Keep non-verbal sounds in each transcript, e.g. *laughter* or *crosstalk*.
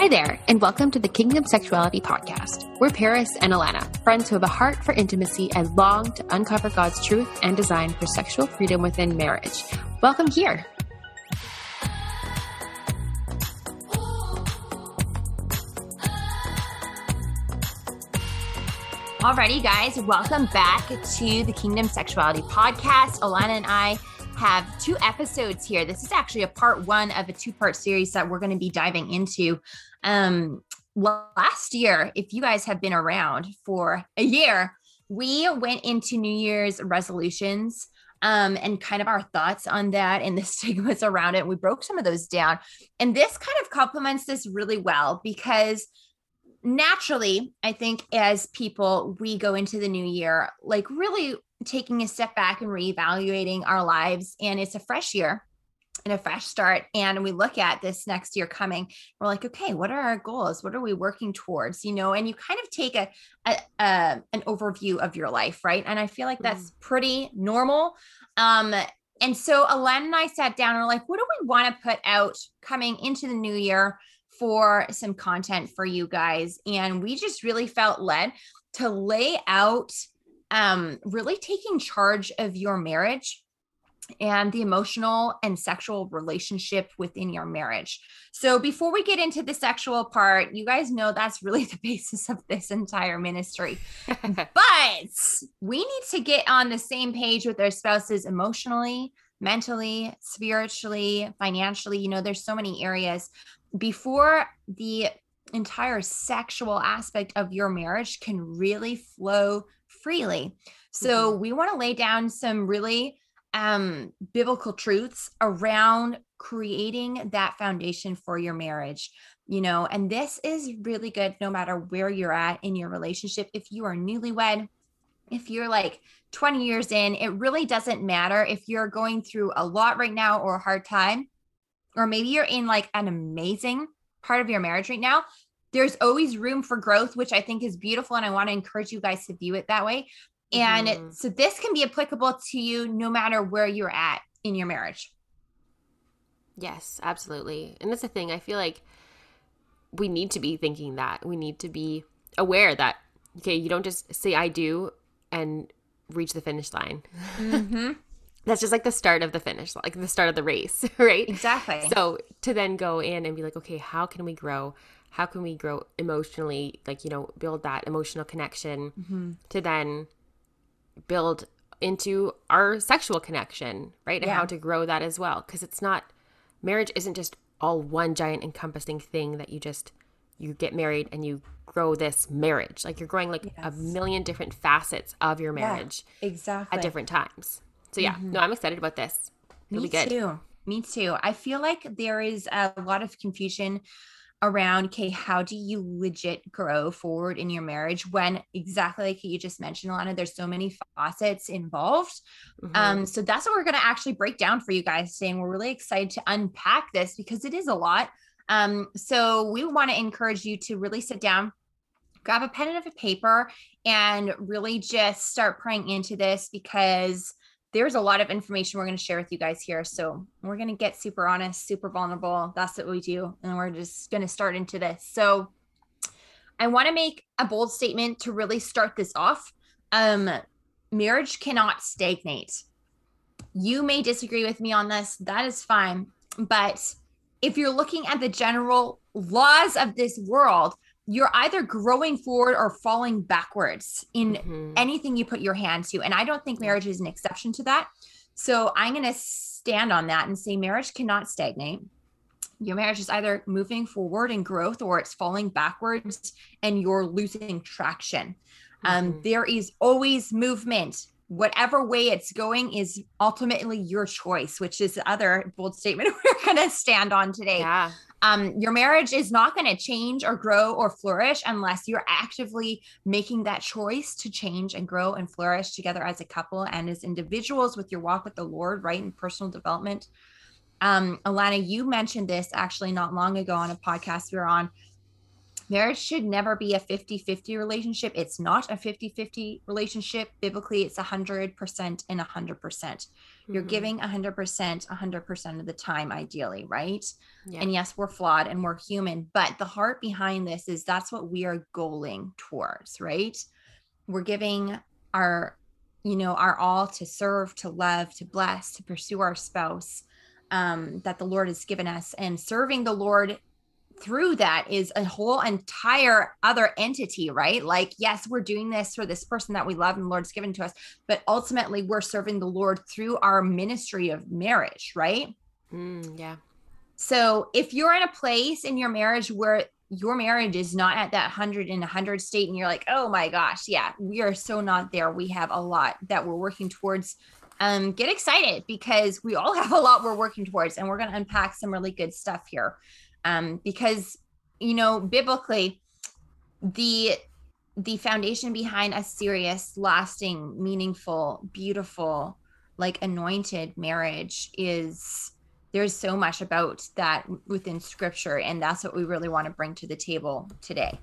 Hi there, and welcome to the Kingdom Sexuality Podcast. We're Paris and Alana, friends who have a heart for intimacy and long to uncover God's truth and design for sexual freedom within marriage. Welcome here. Alrighty, guys, welcome back to the Kingdom Sexuality Podcast. Alana and I have two episodes here. This is actually a part one of a two part series that we're going to be diving into. Um, last year, if you guys have been around for a year, we went into New Year's resolutions um, and kind of our thoughts on that and the *laughs* stigmas around it. We broke some of those down. And this kind of complements this really well because naturally, I think as people, we go into the new year, like really taking a step back and reevaluating our lives. And it's a fresh year and a fresh start. And we look at this next year coming, we're like, okay, what are our goals? What are we working towards? You know, and you kind of take a, a, a an overview of your life, right? And I feel like that's mm. pretty normal. Um, and so Alana and I sat down and we're like, what do we want to put out coming into the new year for some content for you guys? And we just really felt led to lay out um, really taking charge of your marriage and the emotional and sexual relationship within your marriage. So, before we get into the sexual part, you guys know that's really *laughs* the basis of this entire ministry. *laughs* but we need to get on the same page with our spouses emotionally, mentally, spiritually, financially. You know, there's so many areas before the entire sexual aspect of your marriage can really flow freely. So mm-hmm. we want to lay down some really um biblical truths around creating that foundation for your marriage you know and this is really good no matter where you're at in your relationship if you are newlywed if you're like 20 years in it really doesn't matter if you're going through a lot right now or a hard time or maybe you're in like an amazing part of your marriage right now there's always room for growth, which I think is beautiful. And I want to encourage you guys to view it that way. And mm-hmm. so this can be applicable to you no matter where you're at in your marriage. Yes, absolutely. And that's the thing. I feel like we need to be thinking that. We need to be aware that, okay, you don't just say I do and reach the finish line. Mm-hmm. *laughs* that's just like the start of the finish, like the start of the race, *laughs* right? Exactly. So to then go in and be like, okay, how can we grow? How can we grow emotionally like you know build that emotional connection mm-hmm. to then build into our sexual connection right? And how to grow that as well. Because it's not marriage isn't just all one giant encompassing thing that you just you get married and you grow this marriage. Like you're growing like yes. a million different facets of your marriage yeah, exactly. at different times. So yeah mm-hmm. no i'm excited about this. It'll me too. Me too. I feel like there is a lot of confusion around okay how do you legit grow forward in your marriage? when exactly like you just mentioned alana there's so many facets involved. Mm-hmm. um so that's what we're going to actually break down for you guys today and we're really excited to unpack this because it is a lot. Um so we want to encourage you to really sit down grab a pen and a paper and really just start praying into this because there's a lot of information we're going to share with you guys here. So we're going to get super honest, super vulnerable. That's what we do. And we're just going to start into this. So I want to make a bold statement to really start this off. Um, marriage cannot stagnate. You may disagree with me on this. That is fine. But if you're looking at the general laws of this world, you're either growing forward or falling backwards in mm-hmm. anything you put your hand to. And I don't think marriage is an exception to that. So I'm going to stand on that and say marriage cannot stagnate. Your marriage is either moving forward in growth or it's falling backwards and you're losing traction. Um, mm-hmm. Um, there is always movement. Whatever way it's going is ultimately your choice, which is the other bold statement *laughs* we're going to stand on today. Yeah um, your marriage is not going to change or grow or flourish unless you're actively making that choice to change and grow and flourish together as a couple and as individuals with your walk with the Lord, right? And personal development. Um, Alana, you mentioned this actually not long ago on a podcast we were on marriage should never be a 50-50 relationship. It's not a 50-50 relationship. Biblically it's 100% and 100%. You're mm-hmm. giving 100% 100% of the time ideally right? Yeah. and yes we're flawed and we're human but the heart behind this is that's what we are goaling towards right? We're giving our you know our all to serve to love to bless to pursue our spouse um, that the lord has given us. And serving the lord through that is a whole entire other entity, right? Like, yes, we're doing this for this person that we love and the Lord's given to us, but ultimately we're serving the Lord through our ministry of marriage, right? Mm, yeah. So if you're in a place in your marriage where your marriage is not at that 100 and 100 state and you're like, oh my gosh, yeah, we are so not there. We have a lot that we're working towards. Um, get excited because we all *laughs* have a lot we're working towards, and we're going to unpack some really good stuff here um, because you know biblically the the foundation behind a serious lasting meaningful beautiful like anointed marriage is there's so much about that within scripture and that's what we really want to bring to the table today.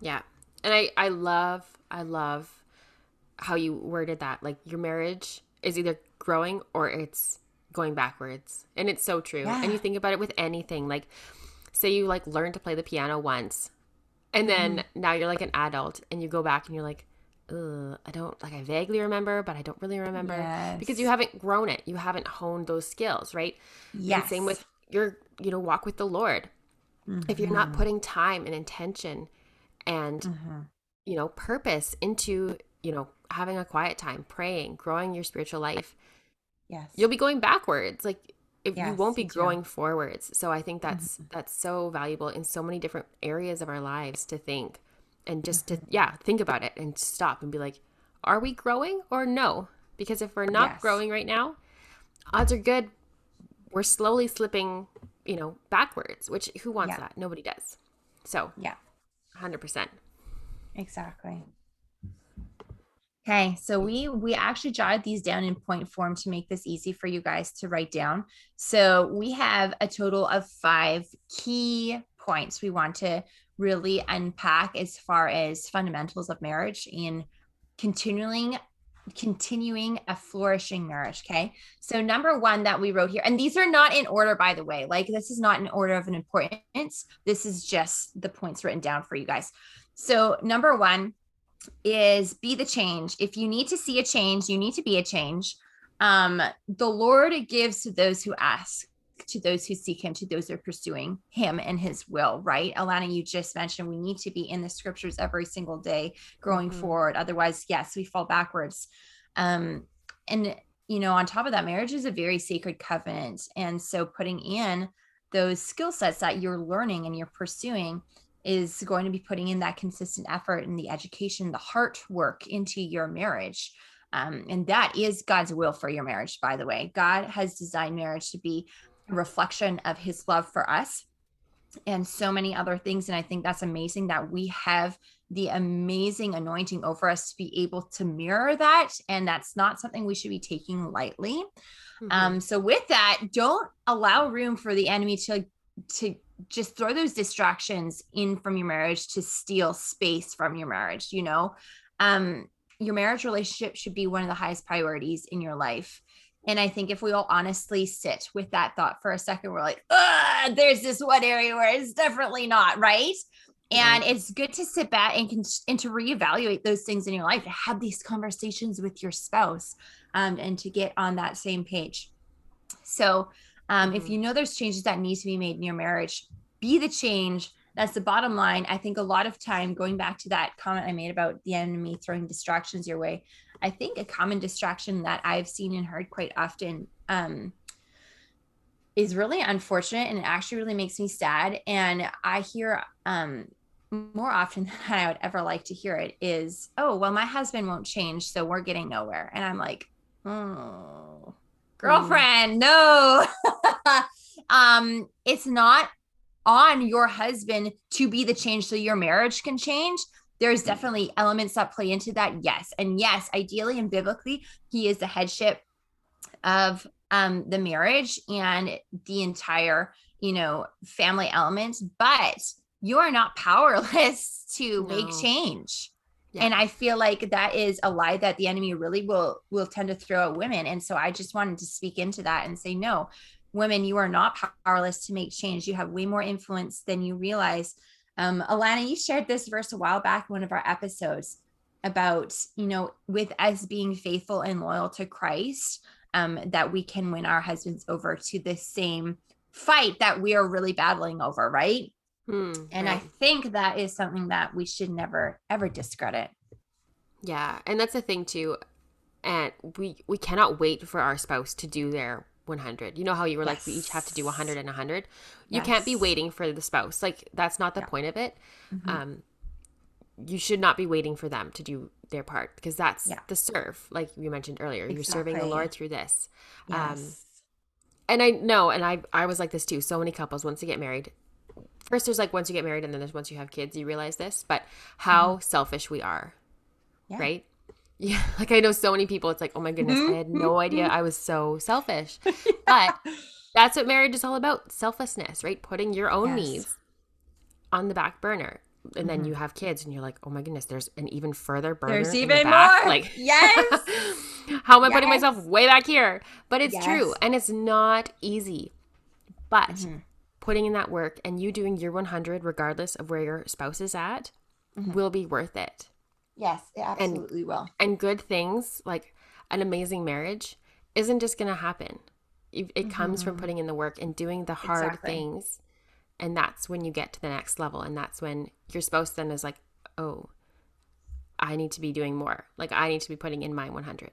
Yeah. And i i love i love how you worded that. Like your marriage is either growing or it's going backwards. And it's so true. Yeah. And you think about it with anything. Like say you like learn to play the piano once and then mm. now you're like an adult and you go back and you're like, I don't like I vaguely remember, but I don't really remember yes. because you haven't grown it. You haven't honed those skills, right? Yes. And same with your, you know, walk with the Lord. Mm-hmm. If you're not mm-hmm. putting time and intention and mm-hmm. you know, purpose into, you know, having a quiet time, praying, growing your spiritual life, yes. You'll be going backwards like if yes, you won't be growing forwards. So i think that's mm-hmm. that's so valuable in so many different areas of our lives to think and just mm-hmm. to yeah think about it and stop and be like are we growing or no? Because if we're not yes. growing right now odds are good we're slowly slipping you know backwards which who wants yeah. that? Nobody does. So yeah. 100% exactly Okay, so we we actually jotted these down in point form to make this easy for you guys to write down. So we have a total of five key points we want to really unpack as far as fundamentals of marriage and continuing continuing a flourishing marriage okay? So number one that we wrote here and these are not in order by the way like this is not in order of an importance. This is just the points written down for you guys. So number one is be the change. If you need to see a change, you need to be a change. Um, the Lord gives to those who ask, to those who seek Him, to those who are pursuing Him and His will, right? Alana, you just mentioned we need to be in the scriptures every single day growing mm-hmm. forward. Otherwise, yes, we fall backwards. Um, and, you know, on top of that, marriage is a very sacred covenant. And so putting in those skill sets that you're learning and you're pursuing is going to be putting in that consistent effort and the education, the heart work into your marriage. Um, and that is God's will for your marriage, by the way. God has designed marriage to be a reflection of his love for us and so many other things. And I think that's amazing that we have the amazing anointing over us to be able to mirror that. And that's not something we should be taking lightly. Mm-hmm. Um, so with that, don't allow room for the enemy to to just throw those distractions in from your marriage to steal space from your marriage you know? Um your marriage relationship should be one of the highest priorities in your life. And i think if we all honestly sit with that thought for a second we're like there's this one area where it's definitely not right. And it's good to sit back and, and to reevaluate those things in your life to have these conversations with your spouse um, and to get on that same page. So um, mm-hmm. If you know there's changes that need to be made in your marriage, be the change. That's the bottom line. I think a lot of time, going back to that comment I made about the enemy throwing distractions your way, I think a common distraction that I've seen and heard quite often um, is really unfortunate and it actually really makes me sad. And I hear um, more often *laughs* than I would ever like to hear it is, oh, well, my husband won't change, so we're getting nowhere. And I'm like, oh, girlfriend, no. *laughs* um, it's not on your husband to be the change so your marriage can change. There's mm. definitely elements that play into that. Yes. And yes, ideally and biblically, he is the headship of um the marriage and the entire, you know, family elements. But you are not powerless *laughs* to No. make change. Yeah. And I feel like that is a lie that the enemy really will will tend to throw at women. And so I just wanted to speak into that and say, no, women, you are not powerless to make change. You have way more influence than you realize. Um, Alana, you shared this verse a while back in one of our episodes about, you know, with us being faithful and loyal to Christ, um, that we can win our husbands over to the same fight that we are really battling over, right? Hmm, And I think that is something that we should never ever discredit. Yeah, and that's the thing too. And we we cannot wait for our spouse to do their 100. You know how you were like we each have to do 100 and 100. You can't be waiting for the spouse. Like that's not the Yeah. point of it. Mhm. Um you should not be waiting for them to do their part because that's Yeah. the serve like you mentioned earlier. You're serving the Lord through this. um, yes. And I know and I I was like this too. So many couples once they get married First, there's like once you get married, and then there's once you have kids, you realize this, but how selfish we are Mm-hmm. Yeah. right? *laughs* Yeah, like I know so many people. It's like, oh my goodness, I had no idea I was so selfish. *laughs* But that's what marriage is all about: selflessness, right? Putting your own Yes. needs on the back burner, and then Mhm. you have kids, and you're like, oh my goodness, there's an even further burner. There's in the even back. more. Like, *laughs* Yes. how am I putting myself way back here? But it's true, and it's not easy. But Mhm. Putting in that work and you doing your 100, regardless of where your spouse is at, Mhm. will be worth it. Yes, it absolutely will. and good things like an amazing marriage isn't just going to happen. It, it comes from Mhm. putting in the work and doing the hard Exactly. things. And that's when you get to the next level. And that's when your spouse then is like, oh, I need to be doing more. Like, I need to be putting in my 100.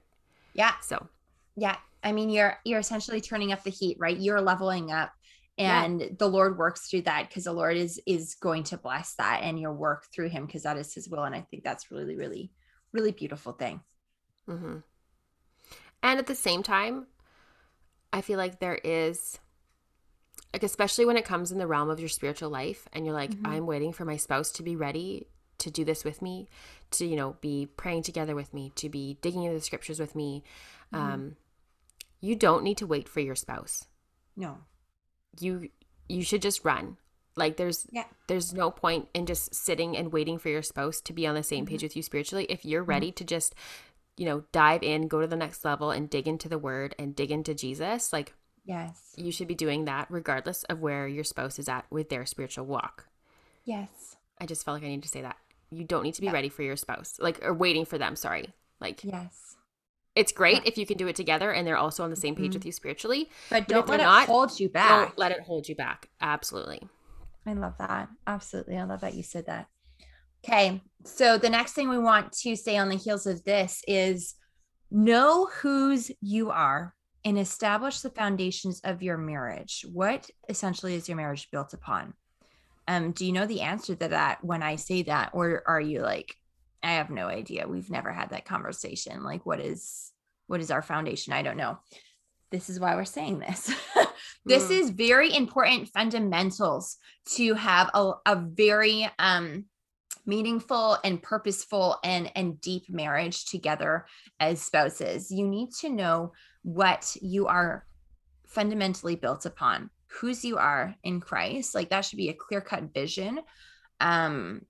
Yeah. So, Yeah. I mean, you're you're essentially turning up the heat, right? You're leveling up. Yeah. And the Lord works through that because the Lord is is going to bless that and your work through him because that is his will. And I think that's really, really, really beautiful thing. mm-hmm. and at the same time, I feel like there is, like, especially when it comes in the realm of your spiritual life, and you're like, Mhm. I'm waiting for my spouse to be ready to do this with me, to, you know, be praying together with me, to be digging into the scriptures with me. Mhm. Um, you don't need to wait for your spouse. No. You you should just run. Like there's Yeah. there's no point in just sitting and waiting for your spouse to be on the same mm-hmm. page with you spiritually. If you're mm-hmm. ready to just, you know, dive in, go to the next level and dig into the word and dig into Jesus, like Yes. you should be doing that regardless of where your spouse is at with their spiritual walk. Yes. I just felt like I need to say that. You don't need to be Yeah. ready for your spouse. Like or waiting for them, sorry. Like Yes. It's great Yeah. if you can do it together and they're also on the same page Mhm. with you spiritually. But don't let they're it not, hold you back. Don't let it hold you back. Absolutely. I love that. Absolutely. I love that you said that. Okay. So the next thing we want to say on the heels of this is know whose you are and establish the foundations of your marriage. What essentially is your marriage built upon? Um, do you know the answer to that when I say that? Or are you like, I have no idea. We've never had that conversation. Like, what is what is our foundation? I don't know. This is why we're saying this. *laughs* this Mm. is very important fundamentals to have a, a very um meaningful and purposeful and and deep marriage together as spouses you need to know what you are fundamentally built upon whose you are in christ like that should be a clear cut vision um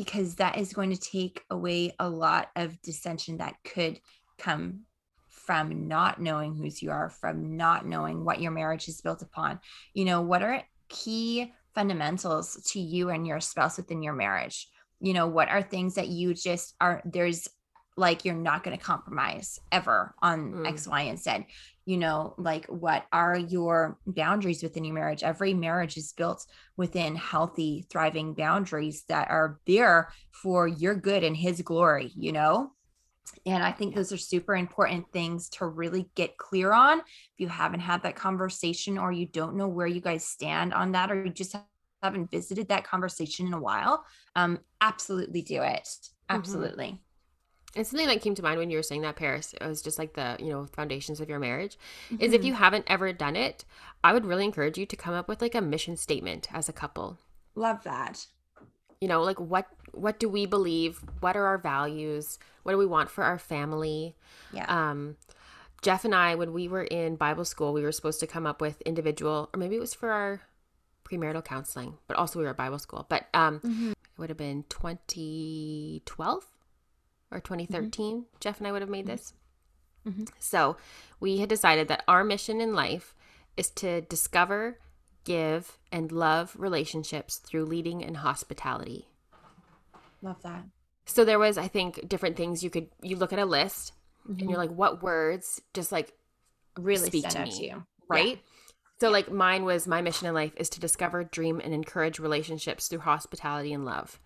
because that is going to take away a lot of dissension that could come from not knowing whose you are from not knowing what your marriage is built upon. You know what are key fundamentals to you and your spouse within your marriage? You know what are things that you just are there's like you're not going to compromise ever on Mm. x y and z you know like what are your boundaries within your marriage every marriage is built within healthy thriving boundaries that are there for your good and his glory you know and I think those are super important things to really get clear on. If you haven't had that conversation or you don't know where you guys stand on that, or you just haven't visited that conversation in a while, um, absolutely do it. Absolutely. And something that came to mind when you were saying that, Paris, it was just like the, you know, foundations of your marriage. Is if Mhm. you haven't ever done it, I would really encourage you to come up with like a mission statement as a couple. love that. You know, like what what do we believe? What are our values? What do we want for our family? Yeah. Um Jeff and I, when we were in Bible school, we were supposed to come up with individual, or maybe it was for our premarital counseling, but also we were at Bible school. But um, mm-hmm. it would have been 2012 or 2013. Mm-hmm. Jeff and I would have made mm-hmm. this. Mm-hmm. So we had decided that our mission in life is to discover, give, and love relationships through leading and hospitality. Love that. So there was, I think, different things you could you look at a list mm-hmm. and you're like, what words just like really speak to me, to right? Yeah. So yeah. like mine was my mission in life is to discover, dream, and encourage relationships through hospitality and love.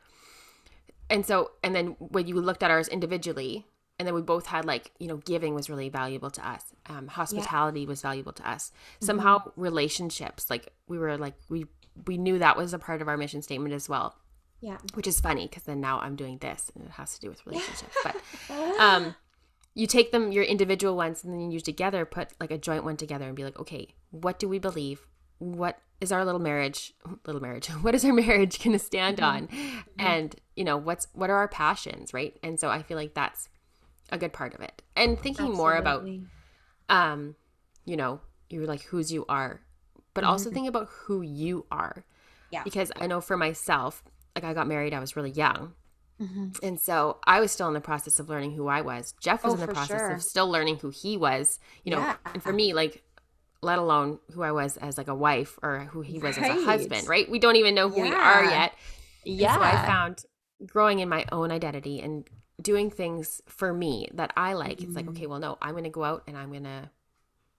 And so, and then when you looked at ours individually, and then we both had like you know giving was really valuable to us. Um, hospitality yeah. was valuable to us. Mm-hmm. somehow relationships like we were like we we knew that was a part of our mission statement as well. Yeah. Which is funny because then now i'm doing this and it has to do with relationships. But *laughs* um you take them your individual ones and then you use together put like a joint one together and be like okay what do we believe what is our little marriage little marriage *laughs* what is our marriage going to stand mm-hmm. on mm-hmm. and you know what's what are our passions right and so i feel like that's a good part of it. And thinking Absolutely. more about um you know, you're like whose you are, but mm-hmm. also think about who you are. Yeah. Because I know for myself, like I got married I was really young. Mm-hmm. And so I was still in the process of learning who I was. Jeff was oh, in the process sure. of still learning who he was, you know. Yeah. And for me, like, let alone who I was as like a wife or who he was right. as a husband, right? We don't even know who yeah. we are yet. Yeah. So I found growing in my own identity and doing things for me that I like. Mm-hmm. It's like, mm-hmm. okay, well, no, I'm going to go out and I'm going to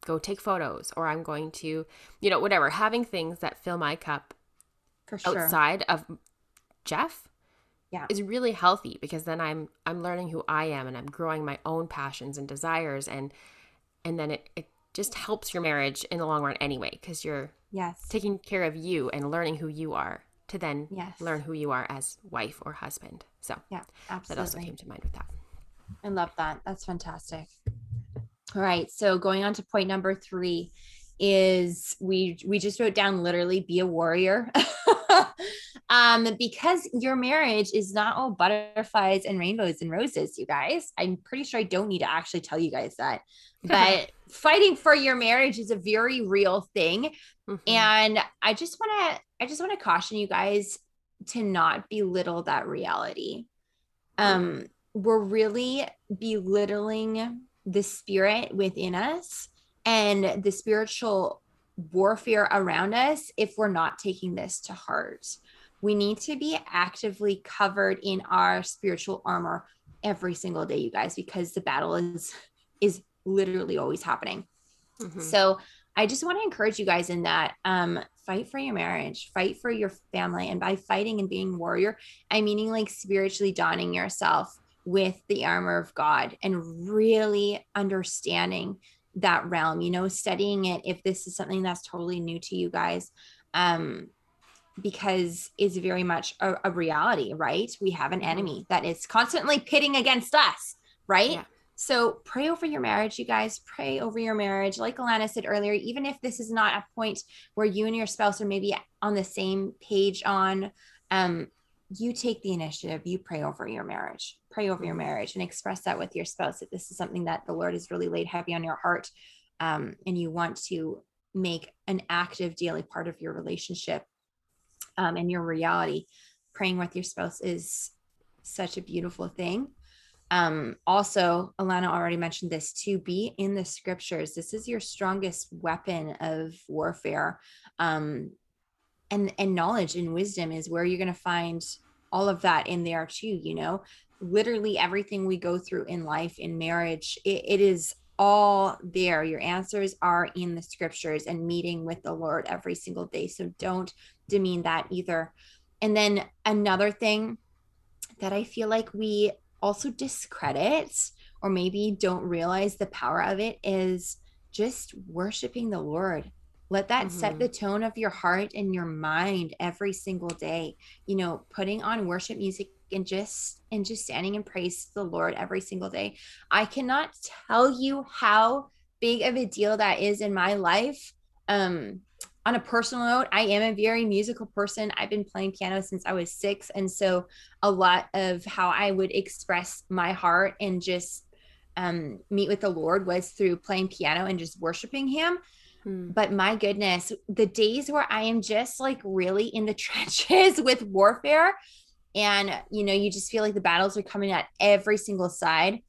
go take photos or I'm going to, you know, whatever, having things that fill my cup for sure. outside of Jeff yeah. is really healthy because then I'm I'm learning who I am and I'm growing my own passions and desires and and then it, it just helps your marriage in the long run anyway because you're yes taking care of you and learning who you are to then yes. learn who you are as wife or husband. So yeah, absolutely. That also came to mind with that. I love that. That's fantastic. All right. So going on to point number three is we we just wrote down literally be a warrior. *laughs* um, because your marriage is not all butterflies and rainbows and roses, you guys. I'm pretty sure I don't need to actually tell you guys that. *laughs* But fighting for your marriage is a very real thing. Mm-hmm. And I just want to I just want to caution you guys to not belittle that reality. Um, we're really belittling the spirit within us and the spiritual warfare around us if we're not taking this to heart. We need to be actively covered in our spiritual armor every single day, you guys, because the battle is is literally always happening. Mm-hmm. So I just want to encourage you guys in that. Um, fight for your marriage, fight for your family. And by fighting and being warrior, I meaning like spiritually donning yourself with the armor of God and really understanding that realm, you know, studying it if this is something that's totally new to you guys. Um, because it's very much a, a reality, right? We have an mm-hmm. enemy that is constantly pitting against us, right? Yeah. So pray over your marriage, you guys. Pray over your marriage. Like Alana said earlier, even if this is not a point where you and your spouse are maybe on the same page on, um, you take the initiative. You pray over your marriage. Pray over your marriage and express that with your spouse that this is something that the Lord has really laid heavy on your heart, um, and you want to make an active daily part of your relationship um, and your reality. Praying with your spouse is such a beautiful thing um also alana already mentioned this to be in the scriptures this is your strongest weapon of warfare. Um and and knowledge and wisdom is where you're going to find all of that in there too you know? Literally everything we go through in life in marriage it, it is all there. Your answers are in the scriptures and meeting with the lord every single day. So don't demean that either. And then another thing that i feel like we also discredit or maybe don't realize the power of it is just worshiping the Lord. Let that mm-hmm. set the tone of your heart and your mind every single day. You know, putting on worship music and just and just standing and praise to the Lord every single day. I cannot tell you how big of a deal that is in my life. Um on a personal note, I am a very musical person. I've been playing piano since I was six. And so a lot of how I would express my heart and just um, meet with the Lord was through playing piano and just worshiping Him. Hmm. But my goodness, the days where I am just like really in the *laughs* trenches with warfare and you know, you just feel like the battles are coming at every single side.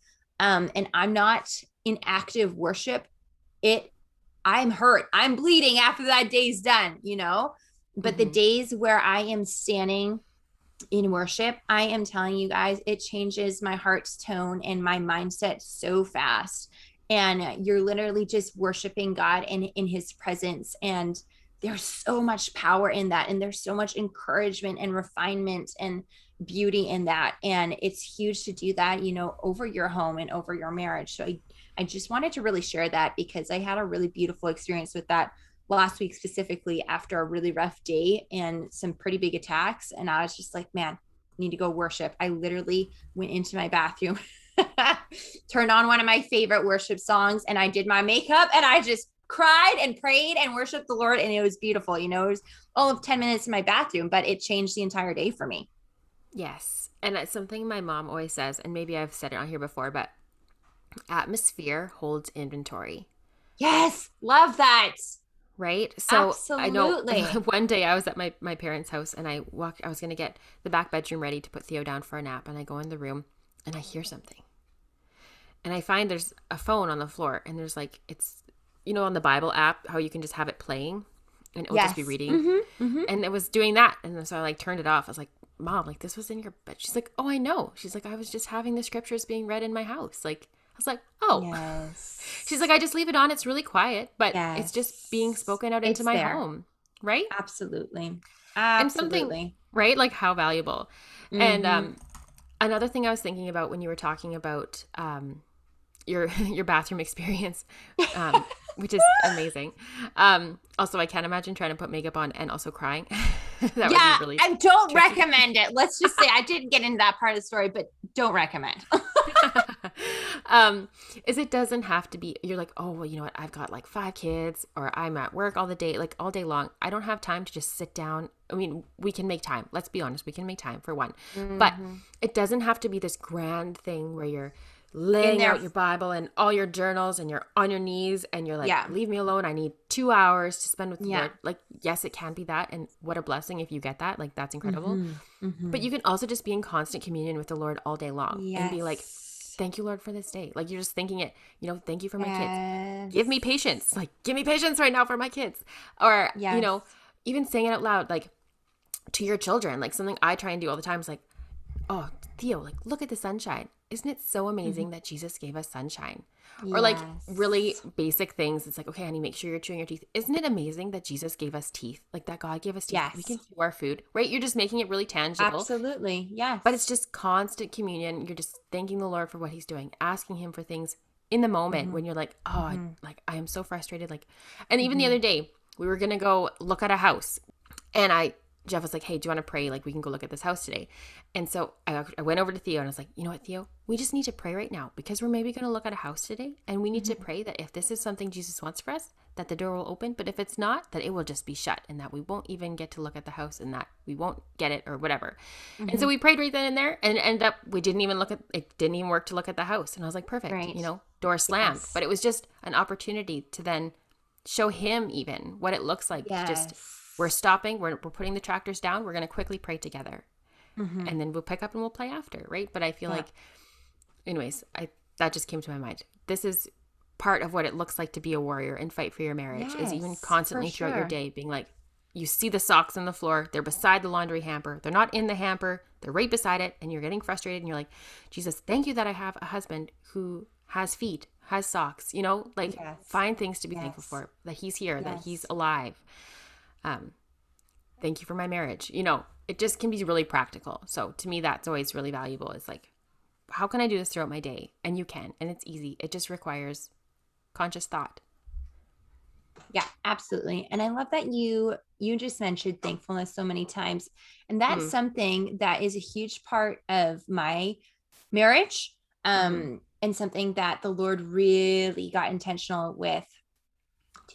Um, and I'm not in active worship, it I'm hurt. I'm bleeding after that day's done, you know? But mm-hmm. the days where I am standing in worship, I am telling you guys, it changes my heart's tone and my mindset so fast. And you're literally just worshiping God in, in his presence. And there's so much power in that. And there's so much encouragement and refinement and beauty in that. And it's huge to do that, you know, over your home and over your marriage. So I, I just wanted to really share that because I had a really beautiful experience with that last week specifically after a really rough day and some pretty big attacks and i was just like man need to go worship i literally went into my bathroom *laughs* turned on one of my favorite worship songs and i did my makeup and i just cried and prayed and worshiped the lord and it was beautiful you know it was all of 10 minutes in my bathroom but it changed the entire day for me yes and it's something my mom always says and maybe i've said it on here before but atmosphere holds inventory yes love that right so Absolutely. i know *laughs* one day i was at my, my parents house and i walked i was going to get the back bedroom ready to put theo down for a nap and i go in the room and i hear something and i find there's a phone on the floor and there's like it's you know on the bible app how you can just have it playing and it'll yes. just be reading mm-hmm, mm-hmm. and it was doing that and so i like turned it off i was like mom like this was in your bed she's like oh i know she's like i was just having the scriptures being read in my house like I was like, oh. Yes. She's like, I just leave it on. It's really quiet, but yes. it's just being spoken out into it's my there. home. Right? Absolutely. Absolutely. And something, right? Like how valuable. Mm-hmm. And um, another thing I was thinking about when you were talking about um, your *laughs* your bathroom experience, um, which is *laughs* amazing. Um, also, I can't imagine trying to put makeup on and also crying. *laughs* *laughs* that yeah, really I don't tricky. recommend it. Let's just say I didn't get into that part of the story, but don't recommend. *laughs* *laughs* um, is it doesn't have to be. You're like, oh well, you know what? I've got like five kids, or I'm at work all the day, like all day long. I don't have time to just sit down. I mean, we can make time. Let's be honest, we can make time for one, mm-hmm. but it doesn't have to be this grand thing where you're laying out your Bible and all your journals and you're on your knees and you're like, yeah. leave me alone. I need two hours to spend with the yeah. Lord. Like, yes, it can be that. And what a blessing if you get that. Like, that's incredible. Mm-hmm. Mm-hmm. But you can also just be in constant communion with the Lord all day long yes. and be like, thank you, Lord, for this day. Like, you're just thinking it, you know, thank you for my yes. kids. Give me patience. Like, give me patience right now for my kids. Or, yes. you know, even saying it out loud, like, to your children, like something I try and do all the time is like, oh, Theo, like, look at the sunshine isn't it so amazing mm-hmm. that Jesus gave us sunshine? Yes. Or like really basic things. It's like, okay, honey, make sure you're chewing your teeth. Isn't it amazing that Jesus gave us teeth? Like that God gave us teeth. Yes. We can chew our food, right? You're just making it really tangible. Absolutely. Yes. But it's just constant communion. You're just thanking the Lord for what he's doing, asking him for things in the moment mm-hmm. when you're like, oh, mm-hmm. I, like I am so frustrated. Like, and even the mm-hmm. other day, we were going to go look at a house and I Jeff was like, "Hey, do you want to pray? Like, we can go look at this house today." And so I, I went over to Theo and I was like, "You know what, Theo? We just need to pray right now because we're maybe going to look at a house today, and we need mm-hmm. to pray that if this is something Jesus wants for us, that the door will open. But if it's not, that it will just be shut, and that we won't even get to look at the house, and that we won't get it or whatever." Mm-hmm. And so mm-hmm. we prayed right then and there, and ended up we didn't even look at it. Didn't even work to look at the house, and I was like, "Perfect," right. you know, door slammed. Yes. But it was just an opportunity to then show him even what it looks like yes. just we're stopping, we're, we're putting the tractors down, we're going to quickly pray together. Mm-hmm. And then we'll pick up and we'll play after, right? But I feel yeah. like, anyways, I that just came to my mind. This is part of what it looks like to be a warrior and fight for your marriage yes, is even constantly throughout sure. your day being like, you see the socks on the floor, they're beside the laundry hamper, they're not in the hamper, they're right beside it, and you're getting frustrated and you're like, Jesus, thank you that I have a husband who has feet, has socks, you know, like yes. find things to be yes. thankful for, that he's here, that he's alive um, thank you for my marriage. You know, it just can be really practical. So to me, that's always really valuable. Is like, how can I do this throughout my day? And you can, and it's easy. It just requires conscious thought. Yeah, absolutely. And I love that you you just mentioned thankfulness so many times. And that's mm something that is a huge part of my marriage. Um mm and something that the Lord really got intentional with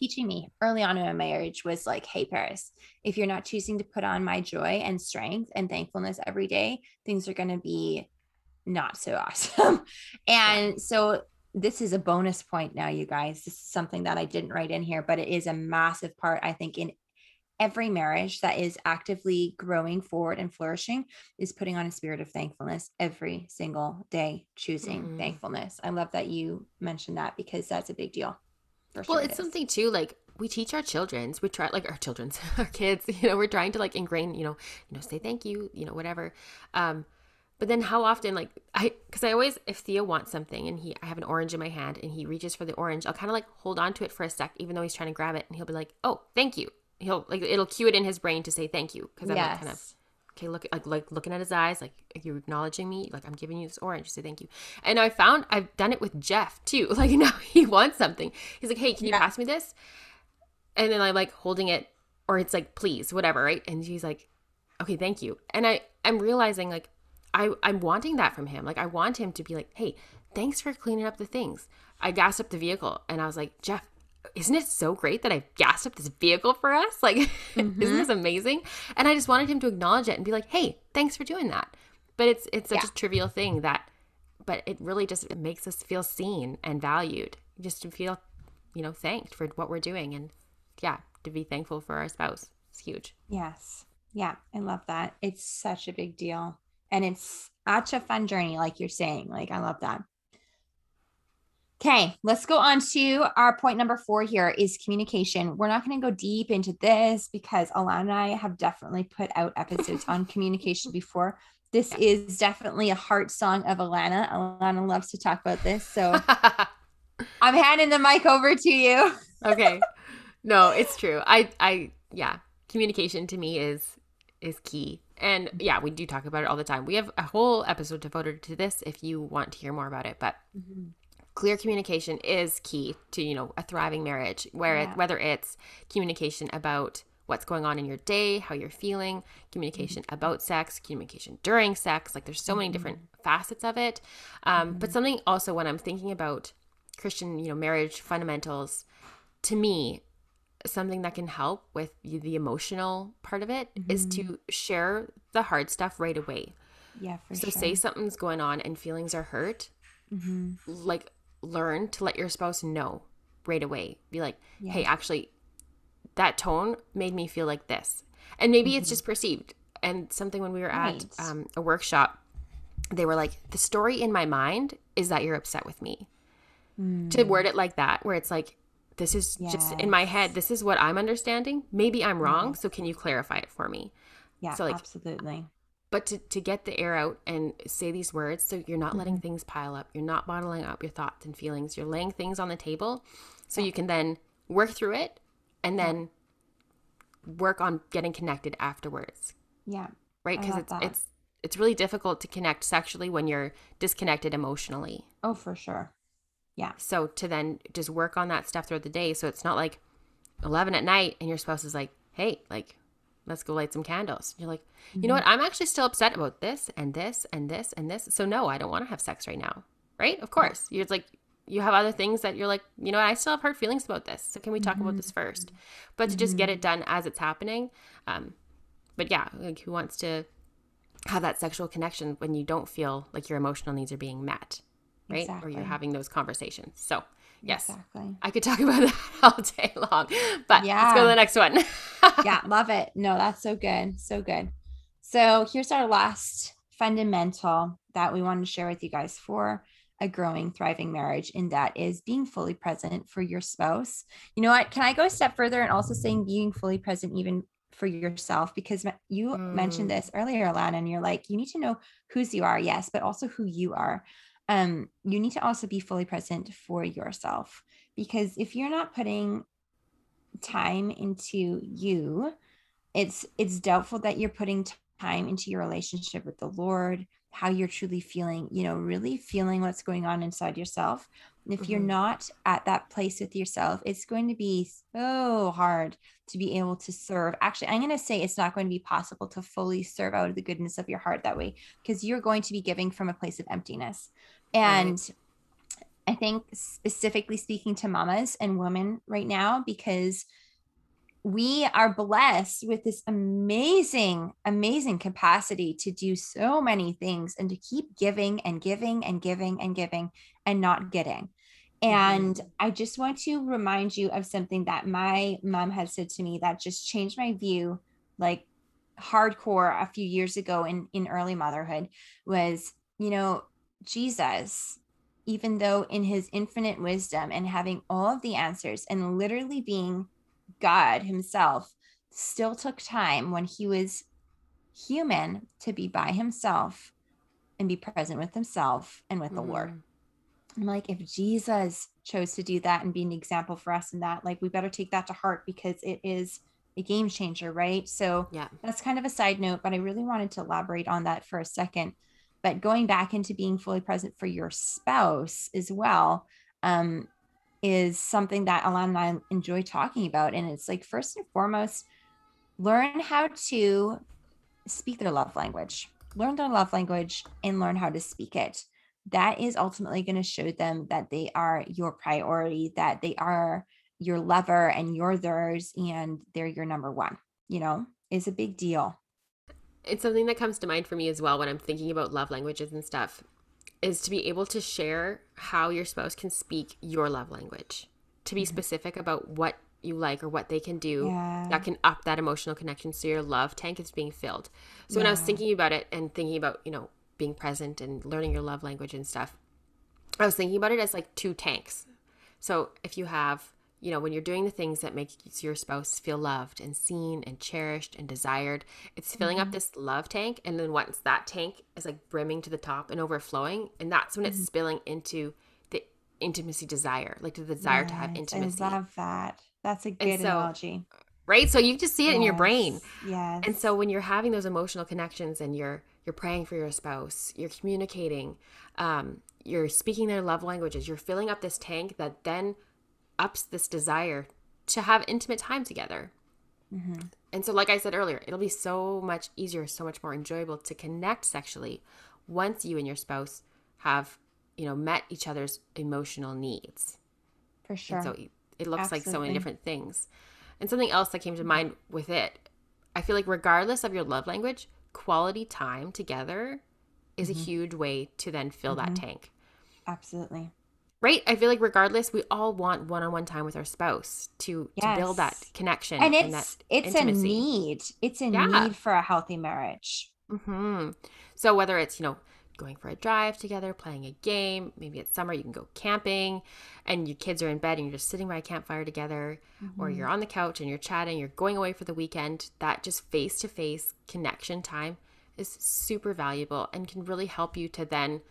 teaching me early on in my marriage was like, hey, Paris, if you're not choosing to put on my joy and strength and thankfulness every day, things are going to be not so *laughs* awesome. and so this is a bonus point now, you guys. This is something that I didn't write in here, but it is a massive part, I think, in every marriage that is actively growing forward and flourishing is putting on a spirit of thankfulness every single day, choosing mm-hmm. thankfulness. I love that you mentioned that because that's a big deal. Well, it's it something too like we teach our children's we try like our children's *laughs* our kids you know we're trying to like ingrain you know you know say thank you you know whatever. Um but then how often like i because i always if theo wants something and he i have an orange in my hand and he reaches for the orange i'll kind of like hold on to it for a sec even though he's trying to grab it and he'll be like oh thank you. He'll like it'll cue it in his brain to say thank you because i'm yes. like kind of okay look like like looking at his eyes like you're acknowledging me like i'm giving you this orange say thank you. And i found i've done it with jeff too. *laughs* Like now he wants something. He's like hey can you yeah. pass me this? And then i'm like holding it or it's like please whatever right? And he's like okay thank you. And i i'm realizing like i i'm wanting that from him. Like i want him to be like hey thanks for cleaning up the things. I gassed up the vehicle. And i was like jeff isn't it so great that I've gassed up this vehicle for us? Like, mm-hmm. *laughs* isn't this amazing? And I just wanted him to acknowledge it and be like, hey, thanks for doing that. But it's it's such yeah. a trivial thing that but it really just it makes us feel seen and valued. Just to feel, you know, thanked for what we're doing and yeah, to be thankful for our spouse. It's huge. Yes. Yeah, I love that. It's such a big deal. And it's such a fun journey, like you're saying. Like, I love that. Okay, let's go on to our point number four here is communication. We're not going to go deep into this because Alana and I have definitely put out episodes on communication *laughs* before. This is definitely a heart song of Alana. Alana loves to talk about this. So *laughs* I'm handing the mic over to you. *laughs* okay. No, it's true. I I yeah, communication to me is is key. And yeah, we do talk about it all the time. We have a whole episode devoted to this if you want to hear more about it, but mm-hmm clear communication is key to you know a thriving marriage where yeah. it, whether it's communication about what's going on in your day how you're feeling communication mm-hmm. about sex communication during sex like there's so many different mm-hmm. facets of it um, mm-hmm. but something also when i'm thinking about christian you know marriage fundamentals to me something that can help with the emotional part of it mm-hmm. is to share the hard stuff right away yeah so sure. say something's going on and feelings are hurt mm-hmm. like learn to let your spouse know right away. Be like, yeah. hey, actually, that tone made me feel like this. And maybe mm-hmm. it's just perceived. And something when we were right. at um, a workshop, they were like, the story in my mind is that you're upset with me. Mm. To word it like that, where it's like, this is yes. just in my head, this is what I'm understanding. Maybe I'm wrong. Mm-hmm. So can you clarify it for me? Yeah, so like, absolutely but to, to get the air out and say these words so you're not letting mm-hmm. things pile up. You're not bottling up your thoughts and feelings. You're laying things on the table so you can then work through it and then work on getting connected afterwards. Yeah. Right? Because it's that. it's it's really difficult to connect sexually when you're disconnected emotionally. Oh for sure. Yeah. So to then just work on that stuff throughout the day. So it's not like 11 at night and your spouse is like hey like let's go light some candles. You're like, you know mm-hmm. what? I'm actually still upset about this and this and this and this. So no, I don't want to have sex right now. Right? Of course. You're like, you have other things that you're like, you know, I still have hurt feelings about this. So can we talk mm-hmm. about this first? But to just get it mm-hmm. done as it's happening. Um, but yeah, like who wants to have that sexual connection when you don't feel like your emotional needs are being met, right? Exactly. Or you're having those conversations. So Yes. Exactly. I could talk *laughs* about that all day long. But yeah. let's go to the next one. *laughs* yeah, love it. No, that's so good. So good. So here's our last fundamental that we want to share with you guys for a growing, thriving marriage, and that is being fully present for your spouse. You know what? Can I go a step further and also saying being fully present even for yourself? Because you mm. mentioned this earlier, Alana, and you're like, you need to know whose you are, yes, but also who you are um, you need to also be fully present for yourself because if you're not putting time into you, it's it's doubtful that you're putting time into your relationship with the Lord, how you're truly feeling, you know, really feeling what's going on inside yourself. And if mm-hmm. you're not at that place with yourself, it's going to be so hard to be able to serve. Actually, I'm going to say it's not going to be possible to fully serve out of the goodness of your heart that way because you're going to be giving from a place of emptiness. And right. I think specifically speaking to mamas and women right now, because we are blessed with this amazing, amazing capacity to do so many things and to keep giving and giving and giving and giving and not getting. And mm-hmm. I just want to remind you of something that my mom had said to me that just changed my view like hardcore a few years ago in in early motherhood was, you know, Jesus even though in his infinite wisdom and having all of the answers and literally being God himself still took time when he was human to be by himself and be present with himself and with the Lord. Mm. I'm like, if Jesus chose to do that and be an example for us in that, like, we better take that to heart because it is a game changer, right? So, yeah, that's kind of a side note, but I really wanted to elaborate on that for a second. But going back into being fully present for your spouse as well um, is something that Alana and I enjoy talking about. And it's like, first and foremost, learn how to speak their love language, learn their love language, and learn how to speak it that is ultimately going to show them that they are your priority, that they are your lover and you're theirs and they're your number one, you know, is a big deal. It's something that comes to mind for me as well when I'm thinking about love languages and stuff is to be able to share how your spouse can speak your love language, to be mm-hmm. specific about what you like or what they can do yeah. that can up that emotional connection so your love tank is being filled. So yeah. when I was thinking about it and thinking about, you know, being present and learning your love language and stuff. I was thinking about it as like two tanks. So if you have, you know, when you're doing the things that make your spouse feel loved and seen and cherished and desired, it's filling mm-hmm. up this love tank. And then once that tank is like brimming to the top and overflowing, and that's when mm-hmm. it's spilling into the intimacy desire, like the desire yes, to have intimacy. I love that. That's a good so, analogy. Right. So you just see it yes, in your brain. Yes. And so when you're having those emotional connections and you're you're praying for your spouse, you're communicating, um, you're speaking their love languages, you're filling up this tank that then ups this desire to have intimate time together. Mm-hmm. And so, like I said earlier, it'll be so much easier, so much more enjoyable to connect sexually once you and your spouse have, you know, met each other's emotional needs. For sure. And so it looks Absolutely. like so many different things. And something else that came to mind with it, I feel like regardless of your love language, quality time together is mm-hmm. a huge way to then fill mm-hmm. that tank. Absolutely. Right? I feel like regardless, we all want one-on-one time with our spouse to, yes. to build that connection and it's and it's intimacy. a need. It's a yeah. need for a healthy marriage. Mm-hmm. So whether it's you know going for a drive together, playing a game. Maybe it's summer, you can go camping and your kids are in bed and you're just sitting by a campfire together, mm-hmm. or you're on the couch and you're chatting, you're going away for the weekend. That just face to face connection time is super valuable and can really help you to then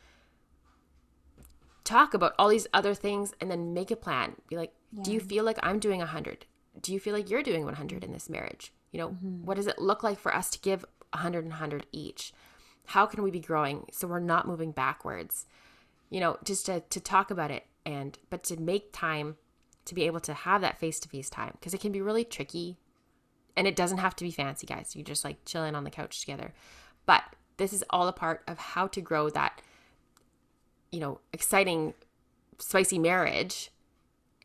talk about all these other things and then make a plan. Be like, yeah. do you feel like I'm doing 100? Do you feel like you're doing 100 in this marriage? You know, mm-hmm. what does it look like for us to give 100 and 100 each? how can we be growing so we're not moving backwards you know just to, to talk about it and but to make time to be able to have that face-to-face time because it can be really tricky and it doesn't have to be fancy guys you just like chilling on the couch together but this is all a part of how to grow that you know exciting spicy marriage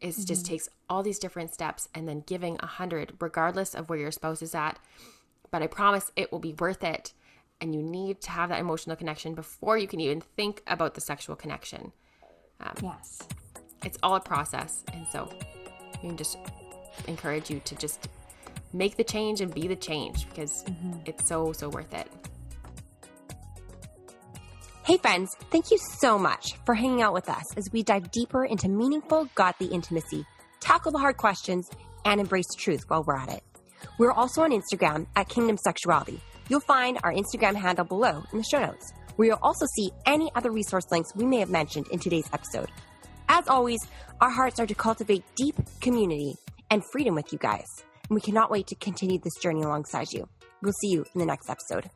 is mm-hmm. just takes all these different steps and then giving a hundred regardless of where your spouse is at but i promise it will be worth it and you need to have that emotional connection before you can even think about the sexual connection. Um, yes. It's all a process. And so we can just encourage you to just make the change and be the change because mm-hmm. it's so, so worth it. Hey, friends, thank you so much for hanging out with us as we dive deeper into meaningful, godly intimacy, tackle the hard questions, and embrace truth while we're at it. We're also on Instagram at Kingdom Sexuality You'll find our Instagram handle below in the show notes, where you'll also see any other resource links we may have mentioned in today's episode. As always, our hearts are to cultivate deep community and freedom with you guys, and we cannot wait to continue this journey alongside you. We'll see you in the next episode.